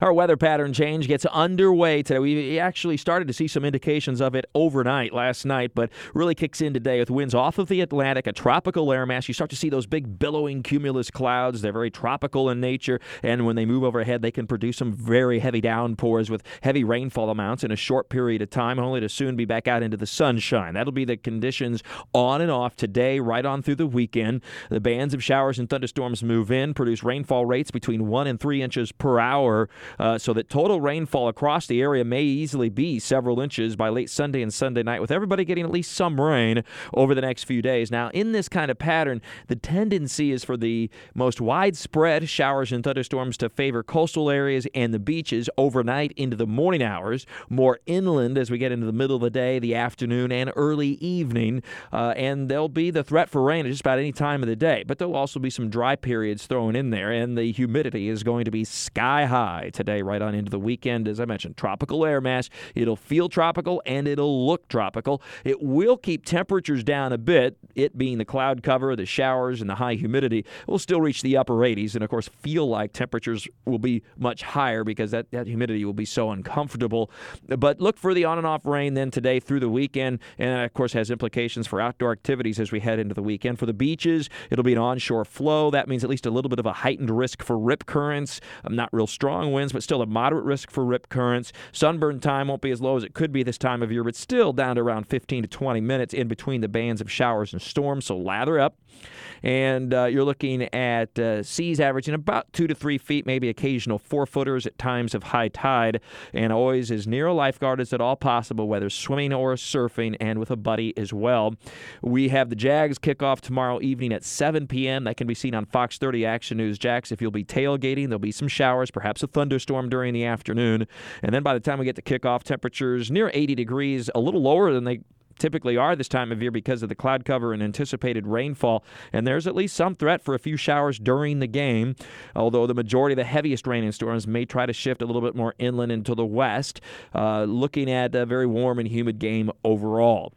Our weather pattern change gets underway today. We actually started to see some indications of it overnight last night, but really kicks in today with winds off of the Atlantic, a tropical air mass. You start to see those big billowing cumulus clouds. They're very tropical in nature, and when they move overhead, they can produce some very heavy downpours with heavy rainfall amounts in a short period of time, only to soon be back out into the sunshine. That'll be the conditions on and off today, right on through the weekend. The bands of showers and thunderstorms move in, produce rainfall rates between 1 and 3 inches per hour uh, so that total rainfall across the area may easily be several inches by late Sunday and Sunday night, with everybody getting at least some rain over the next few days. Now, in this kind of pattern, the tendency is for the most widespread showers and thunderstorms to favor coastal areas and the beaches overnight into the morning hours, more inland as we get into the middle of the day, the afternoon, and early evening. Uh, and there'll be the threat for rain at just about any time of the day, but there'll also be some dry periods thrown in there, and the humidity is going to be sky high today, right on into the weekend. As I mentioned, tropical air mass. It'll feel tropical and it'll look tropical. It will keep temperatures down a bit, it being the cloud cover, the showers, and the high humidity. We'll still reach the upper 80s, and of course, feel like temperatures will be much higher because that, that humidity will be so uncomfortable. But look for the on and off rain then today through the weekend, and of course, has implications for outdoor activities as we head into the weekend. For the beaches, it'll be an onshore flow. That means at least a little bit of a heightened risk for rip currents. Not real strong winds, but still a moderate risk for rip currents. Sunburn time won't be as low as it could be this time of year, but still down to around 15 to 20 minutes in between the bands of showers and storms. So lather up. And uh, you're looking at uh, seas averaging about two to three feet, maybe occasional four footers at times of high tide. And always as near a lifeguard as at all possible, whether swimming or surfing, and with a buddy as well. We have the Jags kickoff tomorrow evening at 7 p.m. That can be seen on Fox 30 Action News. Jax, if you'll be tailgating, there'll be some showers, perhaps a thunderstorm during the afternoon. And then by the time we get to kickoff, temperatures near 80 degrees, a little lower than they typically are this time of year because of the cloud cover and anticipated rainfall. And there's at least some threat for a few showers during the game, although the majority of the heaviest rain and storms may try to shift a little bit more inland into the west. Uh, looking at a very warm and humid game overall.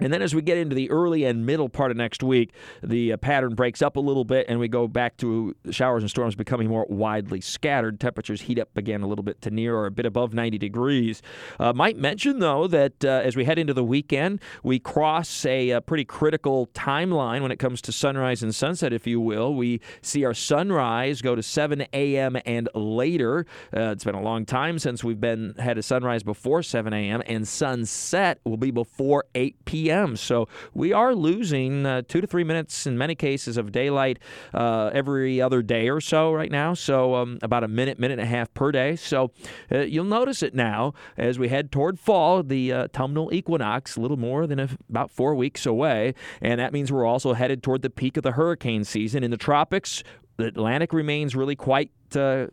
And then as we get into the early and middle part of next week, the uh, pattern breaks up a little bit and we go back to showers and storms becoming more widely scattered. Temperatures heat up again a little bit to near or a bit above 90 degrees. Uh, might mention, though, that uh, as we head into the weekend, we cross a, a, uh, pretty critical timeline when it comes to sunrise and sunset, if you will. We see our sunrise go to 7 a.m. and later. Uh, it's been a long time since we've been had a sunrise before 7 a.m., and sunset will be before 8 p.m p.m. So we are losing uh, two to three minutes in many cases of daylight uh, every other day or so right now. So um, about a minute, minute and a half per day. So uh, you'll notice it now as we head toward fall, the uh, autumnal equinox, a little more than a, about four weeks away. And that means we're also headed toward the peak of the hurricane season. In the tropics, the Atlantic remains really quite uh,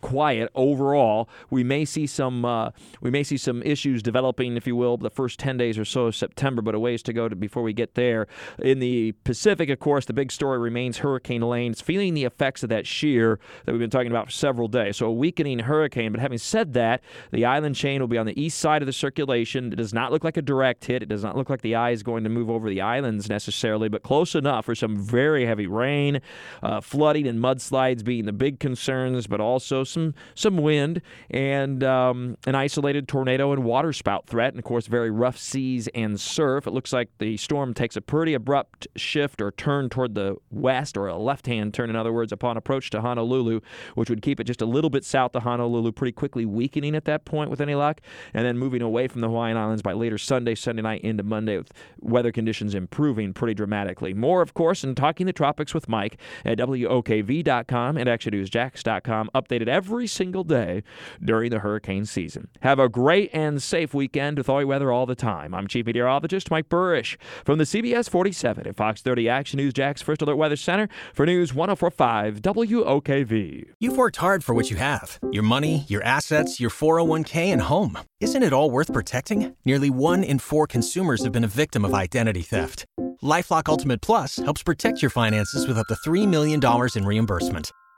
quiet overall. We may see some uh, we may see some issues developing, if you will, the first 10 days or so of September, but a ways to go to before we get there. In the Pacific, of course, the big story remains Hurricane Lane. It's feeling the effects of that shear that we've been talking about for several days. So a weakening hurricane. But having said that, the island chain will be on the east side of the circulation. It does not look like a direct hit. It does not look like the eye is going to move over the islands necessarily, but close enough for some very heavy rain, uh, flooding, and mudslides being the big concerns, but also also some some wind and um, an isolated tornado and waterspout threat, and of course very rough seas and surf. It looks like the storm takes a pretty abrupt shift or turn toward the west, or a left-hand turn, in other words, upon approach to Honolulu, which would keep it just a little bit south of Honolulu, pretty quickly weakening at that point with any luck, and then moving away from the Hawaiian Islands by later Sunday, Sunday night into Monday, with weather conditions improving pretty dramatically. More, of course, in talking the tropics with Mike at WOKV.com and ActionNewsJax.com. Update every single day during the hurricane season. Have a great and safe weekend with all your weather all the time. I'm Chief Meteorologist Mike Buresh from the CBS 47 and Fox 30 Action News Jax First Alert Weather Center for News 1045 WOKV. You've worked hard for what you have your money, your assets, your 401k, and home. Isn't it all worth protecting? Nearly one in four consumers have been a victim of identity theft. LifeLock Ultimate Plus helps protect your finances with up to $3 million in reimbursement.